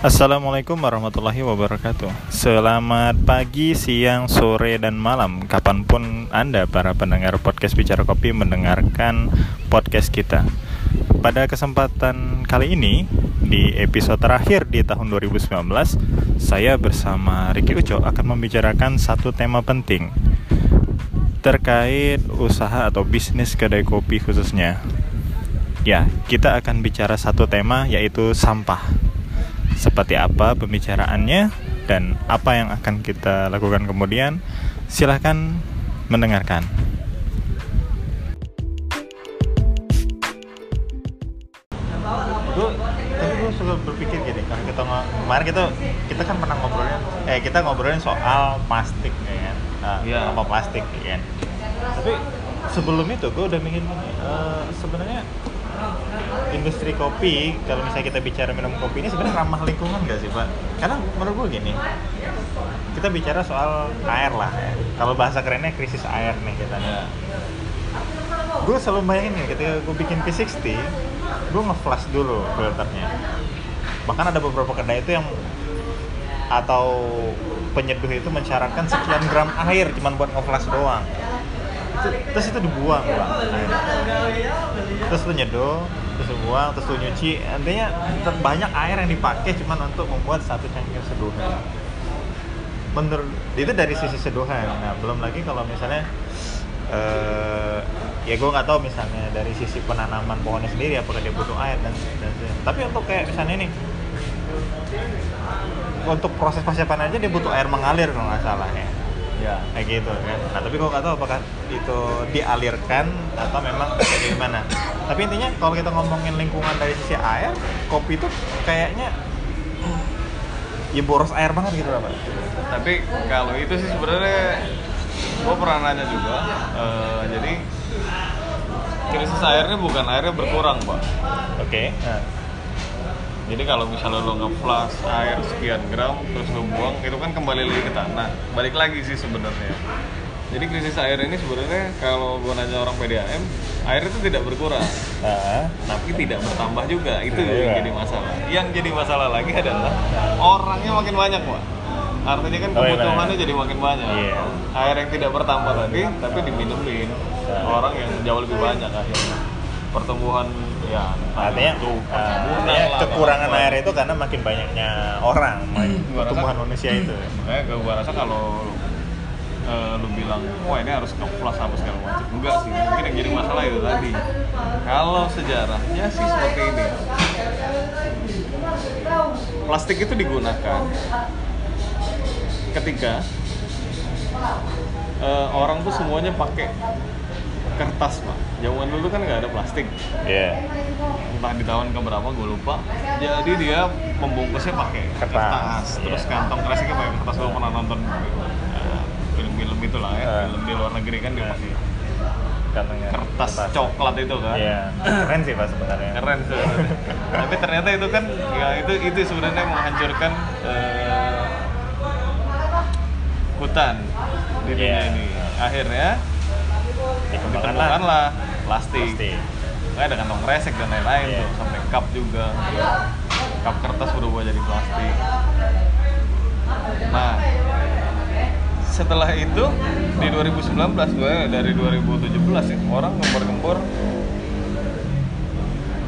Assalamualaikum warahmatullahi wabarakatuh. Selamat pagi, siang, sore, dan malam. Kapan pun Anda para pendengar podcast Bicara Kopi mendengarkan podcast kita. Pada kesempatan kali ini Di episode terakhir di tahun 2019 Saya bersama Ricky Uco akan membicarakan satu tema penting Terkait usaha atau bisnis kedai kopi khususnya. Ya, kita akan bicara satu tema yaitu sampah seperti apa pembicaraannya dan apa yang akan kita lakukan kemudian silahkan mendengarkan. Gue tapi gue suka berpikir gini karena kita kemarin kita kita kan pernah ngobrolin eh kita ngobrolin soal plastik ya kan? Nah, Iya. apa plastik ya kan? Tapi sebelum itu gue udah mikir gini eh, sebenarnya industri kopi kalau misalnya kita bicara minum kopi ini sebenarnya ramah lingkungan gak sih pak? Karena menurut gue gini, kita bicara soal air lah ya. Kalau bahasa kerennya krisis air nih kita. Ya. Gue selalu bayangin nih ketika gue bikin P60, gue nge-flash dulu filternya. Bahkan ada beberapa kedai itu yang atau penyeduh itu mensyaratkan sekian gram air cuman buat nge-flash doang. Itu- Terus itu dibuang bang terus lu nyeduh terus lu buang terus lu nyuci. Intinya banyak air yang dipakai cuman untuk membuat satu cangkir seduhan menurut itu dari sisi seduhan nah belum lagi kalau misalnya eh ya gue nggak tahu misalnya dari sisi penanaman pohonnya sendiri apakah dia butuh air dan dan. Tapi untuk kayak misalnya ini untuk proses persiapan aja dia butuh air mengalir kalau nggak salah ya Ya. kayak gitu kan nah tapi gue nggak tahu apakah itu dialirkan atau memang kayak gimana tapi intinya kalau kita ngomongin lingkungan dari sisi air kopi itu kayaknya ya boros air banget gitu lah pak Tapi kalau itu sih sebenarnya gue pernah nanya juga. eh, jadi krisis airnya bukan airnya berkurang, Pak. oke nah, Jadi kalau misalnya lo nge-flash air sekian gram terus lo buang, itu kan kembali lagi ke tanah. Balik lagi sih sebenarnya. Jadi krisis air ini sebenarnya kalau gue nanya orang PDAM, air itu tidak berkurang, nah, tapi tidak bertambah juga. Itu Iya. yang jadi masalah. Yang jadi masalah lagi adalah orangnya makin banyak, Pak. Artinya kan Oh, iya, kebutuhannya benar. jadi makin banyak. Iya. Air yang tidak bertambah tadi, tapi diminumin Nah. orang yang jauh lebih banyak akhirnya. Pertumbuhan ya artinya itu uh, lah, kekurangan air itu karena makin banyaknya orang Gua pertumbuhan manusia itu Makanya gue rasa kalau eh, lu bilang, wah ini harus nge-flash apa segala macam. Enggak sih, mungkin yang jadi masalah itu tadi. Kalau sejarahnya sih seperti ini. Plastik itu digunakan ketika eh, orang tuh semuanya pakai kertas pak. Zaman dulu kan nggak ada plastik. ya Entah di tahun keberapa gue lupa. Jadi dia membungkusnya pakai Kertas, kertas, terus iya. kantong kreseknya pakai kertas. Gue pernah nonton eh, film-film itu lah ya, Eh. film di luar negeri kan dia Eh. pakai katanya kertas coklat itu kan. Iya, keren sih pak sebenarnya Keren sih. Tapi ternyata itu kan ya itu itu sebenarnya menghancurkan eh, hutan di dunia Iya. ini. Akhirnya dikembangkanlah ditemukanlah plastik. plastik Kayak ada kantong kresek dan lain-lain Iya. tuh, sampai cup juga. Cup kertas udah buat jadi plastik. Nah, setelah itu di 2019 gue dari 2017 ya orang gembor-gembor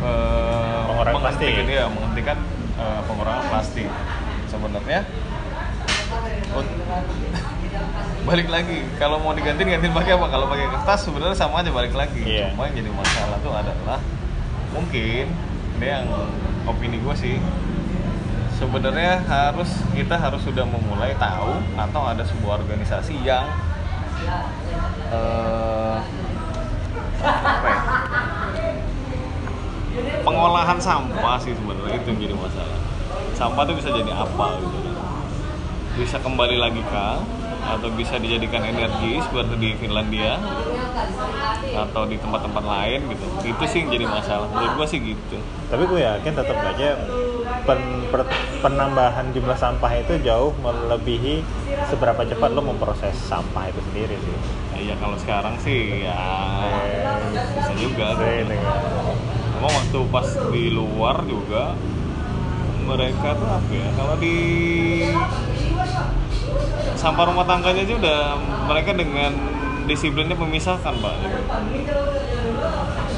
eh, Pengurangan plastik. dia menghentikan eh, pengurangan plastik sebenarnya balik lagi. Kalau mau diganti ganti pakai apa? Kalau pakai kertas sebenarnya sama aja balik lagi. Iya. cuma yang jadi masalah tuh adalah mungkin ini yang opini gue sih sebenarnya harus kita harus sudah memulai tahu atau ada sebuah organisasi yang apa ya? pengolahan sampah sih sebenarnya itu yang jadi masalah. Sampah itu bisa jadi apa gitu. Bisa kembali lagi kah atau bisa dijadikan energi seperti di Finlandia atau di tempat-tempat lain gitu itu sih yang jadi masalah menurut gua sih gitu tapi gue yakin tetap aja pen- per- penambahan jumlah sampah itu jauh melebihi seberapa cepat lo memproses sampah itu sendiri sih ya kalau sekarang sih ya bisa juga Sih, gitu. gitu. Emang waktu pas di luar juga mereka tuh apa ya kalau di sampah rumah tangganya aja udah mereka dengan disiplinnya memisahkan pak.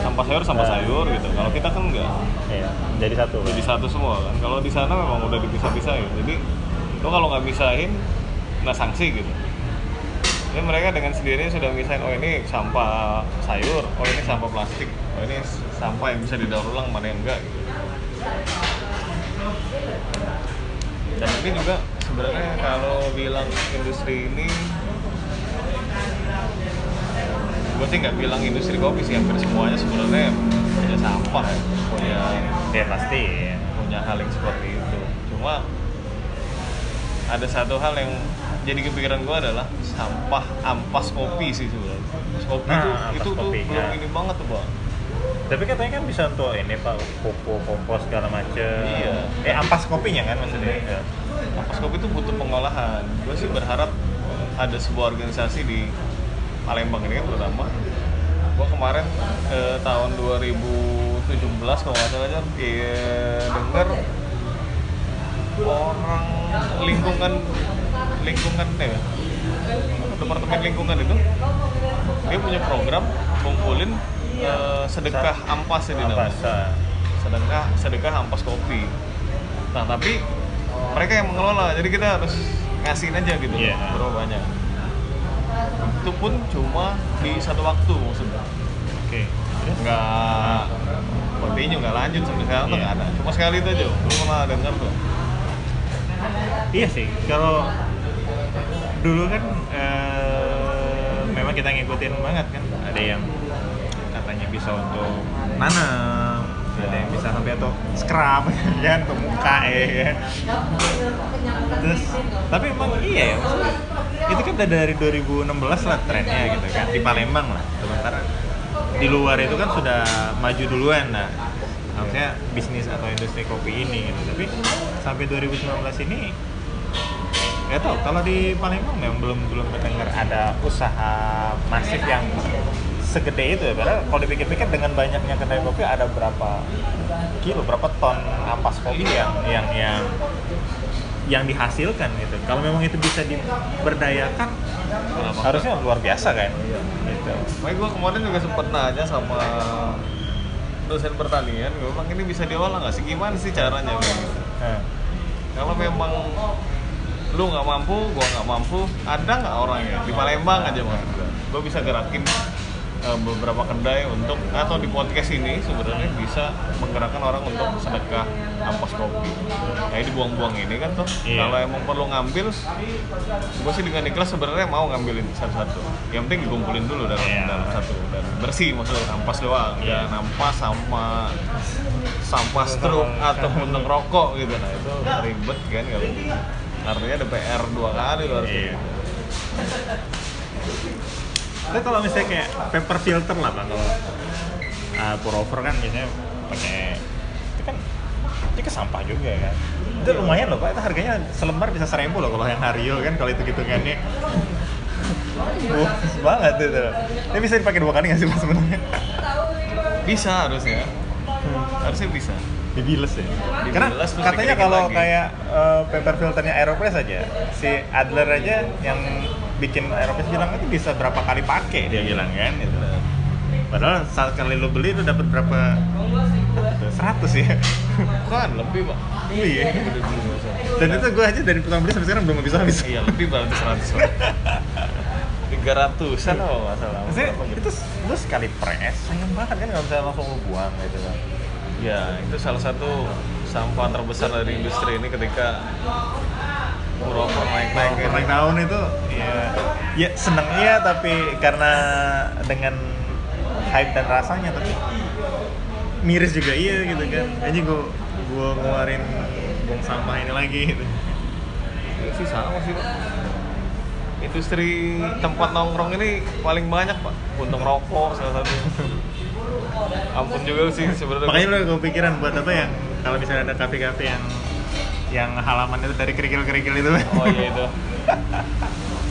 Sampah sayur sampah sayur gitu. Kalau kita kan enggak. Iya, jadi satu. jadi satu semua kan. Kalau di sana memang udah dipisah-pisahin. Jadi lo kalau nggak pisahin nah sanksi gitu. Jadi mereka dengan sendirinya sudah misahin oh ini sampah sayur oh ini sampah plastik oh ini sampah yang bisa didaur ulang mana yang enggak gitu dan ini juga sebenarnya kalau bilang industri ini gue sih nggak bilang industri kopi sih hampir semuanya sebenarnya punya sampah ya punya Ya pasti. ya. punya hal yang seperti itu cuma ada satu hal yang jadi kepikiran gue adalah sampah ampas kopi sih sebenarnya kopi Nah, itu itu tuh kopi, belum ya. ini banget tuh bang Tapi katanya kan bisa untuk ini pak, pupuk, kompos segala macem. Iya. Eh ampas kopinya kan maksudnya. Ya. ampas kopi itu butuh pengolahan gue sih berharap ada sebuah organisasi di Palembang ini kan terutama gue kemarin eh, tahun 2017 kalau nggak salah kan kayak denger orang lingkungan lingkungan ya departemen lingkungan itu dia punya program kumpulin eh, sedekah ampas ini namanya Ampas. ah. sedekah sedekah ampas kopi nah tapi mereka yang mengelola jadi kita harus ngasihin aja gitu Iya. berapa banyak itu pun cuma di satu waktu maksudnya Oke. Terus? nggak continue nggak lanjut sampai sekarang tuh Iya. nggak ada cuma sekali itu aja belum pernah dengar tuh Iya sih, kalau dulu kan eh, memang kita ngikutin banget kan. Ada yang bisa untuk nanam, ada yang bisa sampai atau scrub ya untuk muka ya. kan. Terus tapi emang iya ya itu kan udah dari 2016 lah trennya gitu kan di Palembang lah. Sementara di luar itu kan sudah maju duluan nah maksudnya bisnis atau industri kopi ini gitu. Tapi sampai 2019 ini nggak tahu kalau di Palembang memang belum belum mendengar ada usaha masif yang segede itu ya padahal kalau dipikir-pikir dengan banyaknya kedai kopi ada berapa kilo berapa ton ampas kopi yang yang yang yang dihasilkan gitu kalau memang itu bisa diberdayakan Kenapa? harusnya luar biasa kan gitu Makanya gue kemarin juga sempet nanya sama dosen pertanian, gue bilang ini bisa diolah nggak sih? Gimana sih caranya? Gitu. Kalau memang lu nggak mampu, gua nggak mampu, ada nggak orangnya di Palembang aja mas? Gue bisa gerakin eh, beberapa kedai untuk atau di podcast ini sebenarnya bisa menggerakkan orang untuk sedekah ampas kopi. Nah ini buang-buang ini kan tuh. Iya. Kalau emang perlu ngambil, gue sih dengan ikhlas sebenarnya mau ngambilin satu-satu. Yang penting dikumpulin dulu dalam Iya. dalam satu dan bersih maksudnya ampas doang, Iya. jangan ampas sama sampah struk atau puntung rokok gitu nah itu ribet kan kalau gitu. artinya ada PR dua kali lo harus Iya. gitu. Tapi kalau misalnya kayak paper filter lah bang, kalau uh, pour over kan biasanya pakai itu kan itu ke sampah juga kan. Itu lumayan loh pak, itu harganya selembar bisa seribu loh kalau yang Hario kan kalau itu hitungannya. Wah, banget itu. Ini bisa dipakai dua kali nggak sih mas sebenarnya? bisa harusnya harusnya bisa Dibilas ya. Dibilas, Karena katanya kalau lagi. kayak uh, paper filternya Aeropress aja, si Adler aja yang bikin Aeropress bilang itu bisa berapa kali pakai dia bilang kan gitu. Padahal saat kali lo beli itu dapat berapa? 100 ya. kan lebih pak Iya. Dulu, masa. Dan itu gue aja dari pertama beli sampai sekarang belum bisa habis. iya lebih berarti seratus tiga ratusan apa nggak salah Maksudnya gitu? itu lu sekali press, sayang banget kan kalau misalnya langsung lu buang gitu kan. ya itu salah satu sampah terbesar dari industri ini ketika Purwokerto Naik, ini. naik tahun itu ya ya seneng iya tapi karena dengan hype dan rasanya tapi miris juga iya gitu kan. Aja gue gue ngeluarin buang sampah ini lagi gitu. Ya sih sama sih pak. Industri tempat nongkrong ini paling banyak pak. Puntung rokok salah satu. Ampun juga sih sebenarnya. Makanya lo kepikiran buat apa yang kalau misalnya ada kafe-kafe yang yang halaman itu dari kerikil-kerikil itu oh iya itu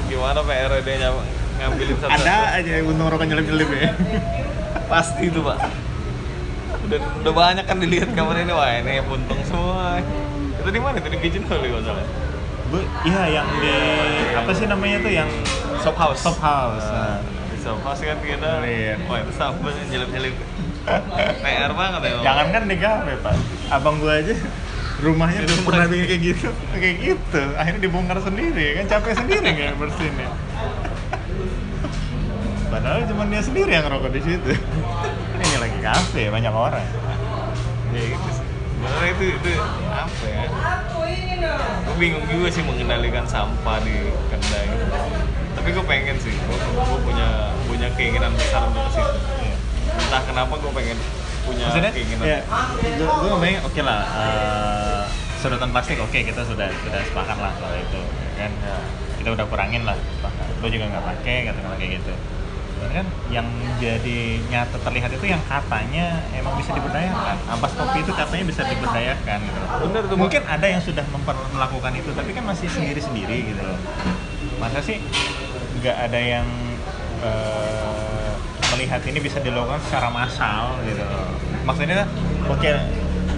gimana PRD nya ngambilin satu ada aja yang untung rokok nyelip-nyelip ya pasti itu pak udah udah banyak kan dilihat kamar ini wah ini puntung semua Itu di mana? Itu di Kitchen Hall ya masalah. gue iya yang di apa sih namanya tuh yang Shop House. Shop House. Nah, di Shop House kan kita. Iya. Wah itu sampah nyelip-nyelip. PR banget ya. Jangan kan di kafe pak, abang gue aja rumahnya belum pernah bikin kayak gitu, kayak gitu. Akhirnya dibongkar sendiri, kan capek sendiri kayak bersihin ya. Padahal cuma dia sendiri yang ngerokok di situ. Ini lagi kafe, banyak orang. Ya gitu sih. Sebenarnya itu itu apa ya? Gue bingung juga sih mengendalikan sampah di kedai. Tapi gue pengen sih, gue, gue punya punya keinginan besar untuk ke situ. Iya. Entah kenapa gue pengen punya Maksudnya, keinginan. ya, gue gue ngomongnya oke lah. eh, sedotan plastik oke kita sudah sudah sepakat lah soal itu, ya kan? Ya. Kita udah kurangin lah, sepakat. Lo juga nggak pakai, kata-kata kayak gitu. Kan yang jadi nyata terlihat itu yang katanya emang bisa diberdayakan. Ampas kopi itu katanya bisa diberdayakan gitu. Bener tuh, Mungkin ada yang sudah memper- melakukan itu, tapi kan masih sendiri-sendiri gitu loh. Masa sih nggak ada yang eh, melihat ini bisa dilakukan secara massal gitu loh. Maksudnya oke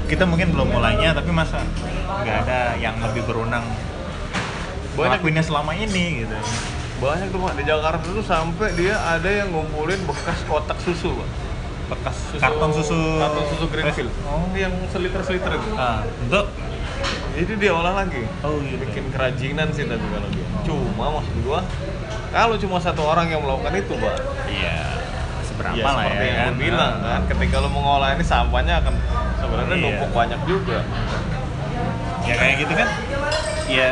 kita mungkin belum mulainya, tapi masa nggak ada yang lebih berwenang Banyak ngelakuinnya selama ini gitu. banyak tuh Pak. di Jakarta tuh sampai dia ada yang ngumpulin bekas kotak susu Pak. bekas susu Karton susu karton susu Greenfield Oh. yang seliter seliter itu Ah, untuk jadi dia olah lagi Oh, gitu. bikin kerajinan sih tapi kalau dia cuma maksud gua kalau cuma satu orang yang melakukan itu Pak iya seberapa ya lah seperti ya yang kan. bilang Ah. kan ketika lo mengolah ini sampahnya akan sebenarnya Iya. numpuk banyak juga ya kayak gitu kan? Ya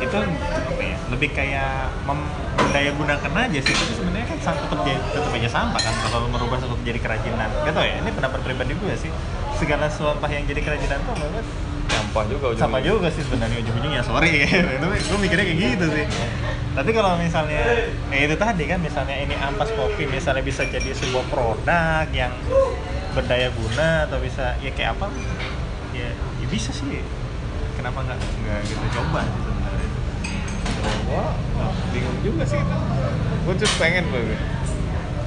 itu apa ya? Lebih kayak mem- mendaya gunakan aja sih. Tapi sebenarnya kan tetap jadi tetap aja sampah kan kalau merubah tetap jadi kerajinan. Gak tau ya ini pendapat pribadi gue sih. Segala sampah yang jadi kerajinan tuh menurut gue sampah juga sama ujung-ujungnya. juga sih sebenarnya ujung-ujungnya sorry. Itu gue mikirnya kayak gitu sih. Tapi kalau misalnya ya itu tadi kan misalnya ini ampas kopi misalnya bisa jadi sebuah produk yang berdaya guna atau bisa ya kayak apa? Ya, ya bisa sih kenapa nggak nggak gitu coba sih sebenarnya Wah, bingung juga sih itu. Gue tuh pengen gue.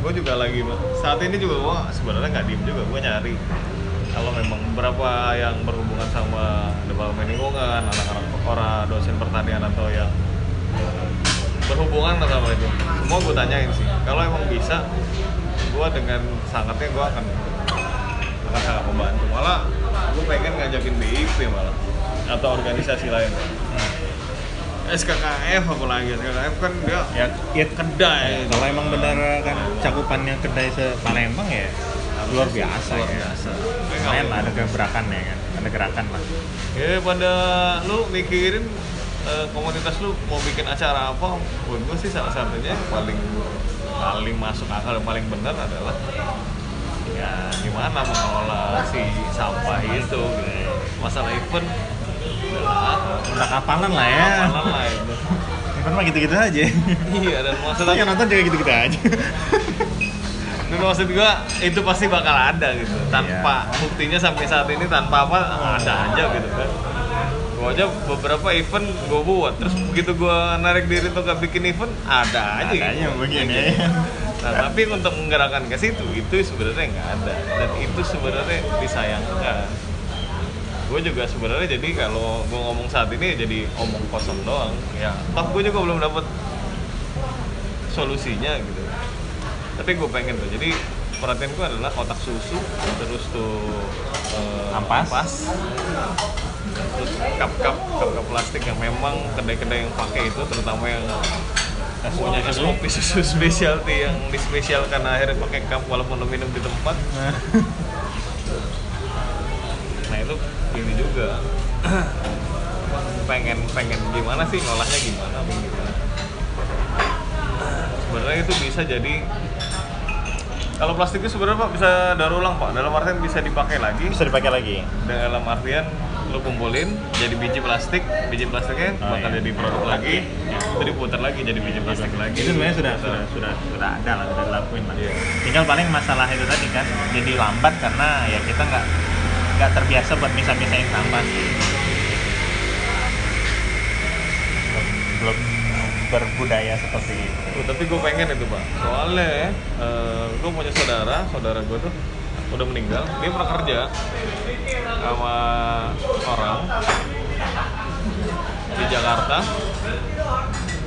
Gue juga lagi saat ini juga gue sebenarnya nggak diem juga. Gue nyari kalau memang beberapa yang berhubungan sama departemen lingkungan, anak-anak orang dosen pertanian atau yang berhubungan sama itu. Semua gue tanyain sih. Kalau emang bisa, gue dengan sangatnya gue akan akan sangat membantu. Malah gue pengen ngajakin BIP malah atau organisasi lain. SKKF apalagi SKKF kan dia ya ya. kedai. Kalau emang benar kan cakupannya kedai se Palembang ya luar biasa luar ya. biasa. Lumayan lah ada gerakan ya kan ada gerakan lah. Ya pada lu mikirin eh, komunitas lu mau bikin acara apa buat gue sih salah satunya yang paling paling masuk akal yang paling benar adalah ya gimana mengelola si sampah itu gitu. masalah event udah kapalan lah ya kapalan lah itu Event mah gitu-gitu aja iya dan masalah yang nonton juga gitu-gitu aja Dan maksud gua itu pasti bakal ada gitu. Tanpa buktinya sampai saat ini tanpa apa ada aja gitu kan. Gua aja beberapa event gua buat terus begitu gua narik diri untuk bikin event ada aja Ada aja yang begini. Nah, tapi untuk menggerakkan ke situ itu sebenarnya nggak ada dan itu sebenarnya disayangkan. Gue juga sebenarnya jadi kalau gue ngomong saat ini jadi omong kosong doang. Ya, toh gue juga belum dapat solusinya gitu tapi gue pengen tuh jadi perhatian gue adalah kotak susu terus tuh eh, Ampas. terus cup-cup cup-cup plastik yang memang kedai-kedai yang pakai itu terutama yang punya es kopi susu specialty yang dispesialkan akhirnya pakai cup walaupun lo minum di tempat nah itu ini juga. Pengen pengen gimana sih ngolahnya gimana pengen gimana? Sebenarnya itu bisa jadi kalau plastik itu sebenarnya Pak, bisa daur ulang pak. Dalam artian bisa dipakai lagi. Bisa dipakai lagi. Dalam artian lu kumpulin jadi biji plastik biji plastiknya Oh, bakal iya. jadi produk lagi. Itu diputar lagi jadi biji plastik lagi. Itu sebenarnya sudah sudah sudah sudah ada lah sudah dilakuin lah Iya. tinggal paling masalah itu tadi kan jadi lambat karena ya kita nggak nggak terbiasa buat misah-misahin sampah sih. Belum, belum berbudaya seperti itu. Tuh, tapi gue pengen itu pak. Soalnya uh, gue punya saudara saudara gue tuh udah meninggal. Dia pernah kerja sama orang di Jakarta.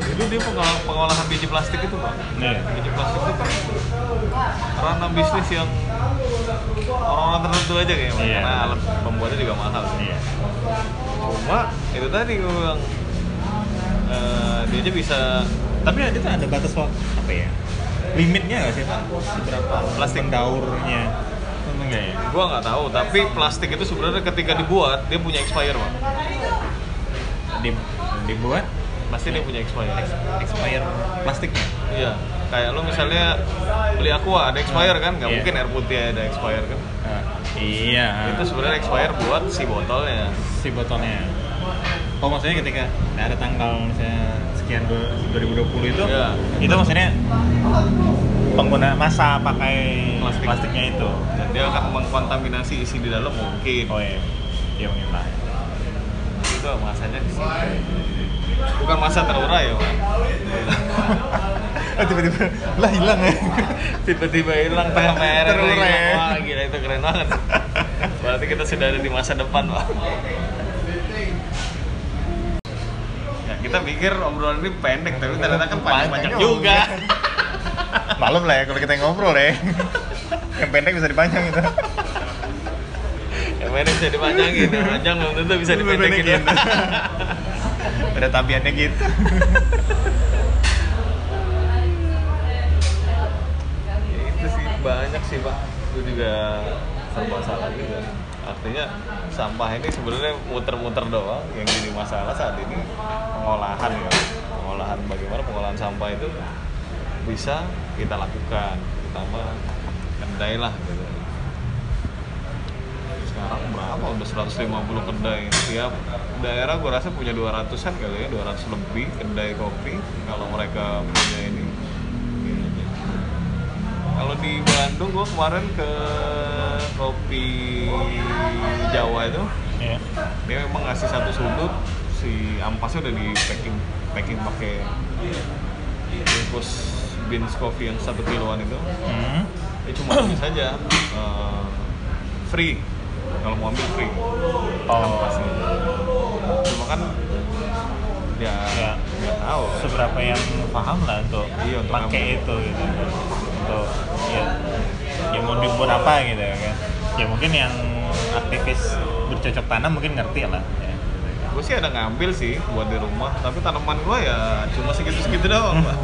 Itu dia pengolah- pengolahan biji plastik itu bang Iya. biji plastik itu kan ranah bisnis yang tertentu aja kayaknya. Iya. karena alat pembuatnya juga mahal Iya. cuma itu tadi gue bilang eh, dia aja bisa Tapi ada tuh ada batas waktu apa ya? Limitnya nggak sih pak? Seberapa Plastik. daurnya? Tentu nggak ya? gua nggak tahu tapi plastik itu sebenarnya ketika dibuat dia punya expire bang Di, dibuat pasti dia punya expire expire plastiknya. iya kayak lo misalnya beli aqua ada expire kan nggak Iya. mungkin air putih ada expire kan iya. itu sebenarnya expire buat si botolnya si botolnya. Oh maksudnya ketika ada tanggal misalnya sekian du- 2020 itu, Iya. itu maksudnya pengguna masa pakai Plastik. plastiknya itu. dan dia akan mengkontaminasi isi di dalam mungkin Oh iya, dia mungkin lah. itu masanya di situ bukan masa terurai ya Oh, tiba-tiba lah hilang ya. tiba-tiba hilang tengah merah Terurai. hilang. wah gila itu keren banget berarti kita sudah ada di masa depan pak ya kita pikir obrolan ini pendek tapi ternyata kan panjang-panjang Panjang juga Malum lah ya kalau kita ngobrol ya. Yang pendek bisa dipanjang itu. yang pendek bisa dipanjangin yang panjang belum tentu bisa dipendekin ya. Ada tabiatnya gitu. Ya, itu sih banyak sih pak. Itu juga serba salah juga. Artinya sampah ini sebenarnya muter-muter doang yang jadi masalah saat ini. Pengolahan ya. Pengolahan bagaimana pengolahan sampah itu bisa kita lakukan. Terutama kedai lah gitu. Sekarang berapa? Udah 150 kedai. Tiap daerah gue rasa punya 200an kali ya 200 lebih kedai kopi. Kalau mereka punya ini. Kalau di Bandung gue kemarin ke kopi Jawa itu Iya. dia memang ngasih satu sudut si ampasnya udah di packing packing pakai bungkus beans coffee yang satu kiloan itu Hmm. ya cuma ini saja eh, free kalau mau ambil free Oh. ampasnya cuma kan ya Ya. nggak tahu kan. Seberapa yang paham lah untuk Iya, untuk pakai itu gitu. Dibuat apa gitu ya kan. Ya mungkin yang aktivis bercocok tanam mungkin ngerti lah. Ya. gue sih ada ngambil sih buat di rumah tapi tanaman gue ya cuma segitu-segitu doang pak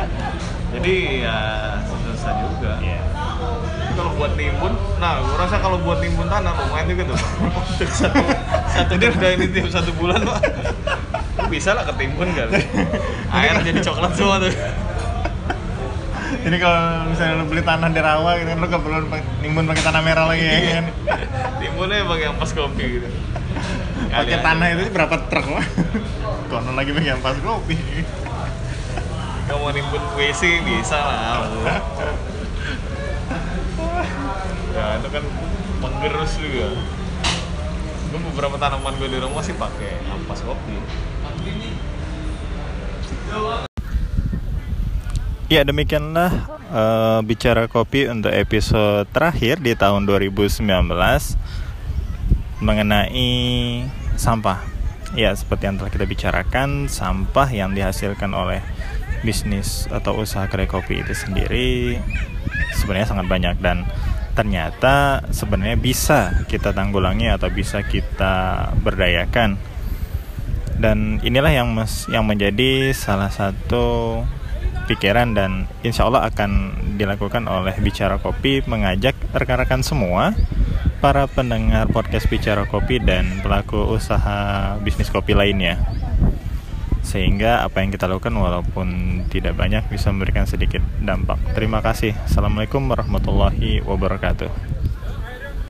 jadi ya susah juga. Tapi kalau buat nimbun nah gue rasa kalau buat nimbun tanah lumayan juga tuh satu satu kedai ini tiap satu bulan pak bisa lah ketimbun kan air jadi coklat semua tuh Jadi kalau misalnya lu beli tanah di rawa gitu kan lu gak perlu nimbun pakai tanah merah lagi ya kan. timbunnya pakai ampas kopi gitu Pakai tanah itu berapa truk lah. Konon lagi pakai ampas kopi. Kalau mau nimbun WC bisa lah. Ya itu kan menggerus juga. Gue beberapa tanaman gue di rumah sih pakai ampas kopi. Ya demikianlah eh, bicara kopi untuk episode terakhir di tahun 2019 mengenai sampah. Ya seperti yang telah kita bicarakan, sampah yang dihasilkan oleh bisnis atau usaha kedai kopi itu sendiri sebenarnya sangat banyak dan ternyata sebenarnya bisa kita tanggulangi atau bisa kita berdayakan dan inilah yang mes- yang menjadi salah satu pikiran dan insya Allah akan dilakukan oleh Bicara Kopi mengajak rekan-rekan semua para pendengar podcast Bicara Kopi dan pelaku usaha bisnis kopi lainnya sehingga apa yang kita lakukan walaupun tidak banyak bisa memberikan sedikit dampak. Terima kasih. Assalamualaikum warahmatullahi wabarakatuh.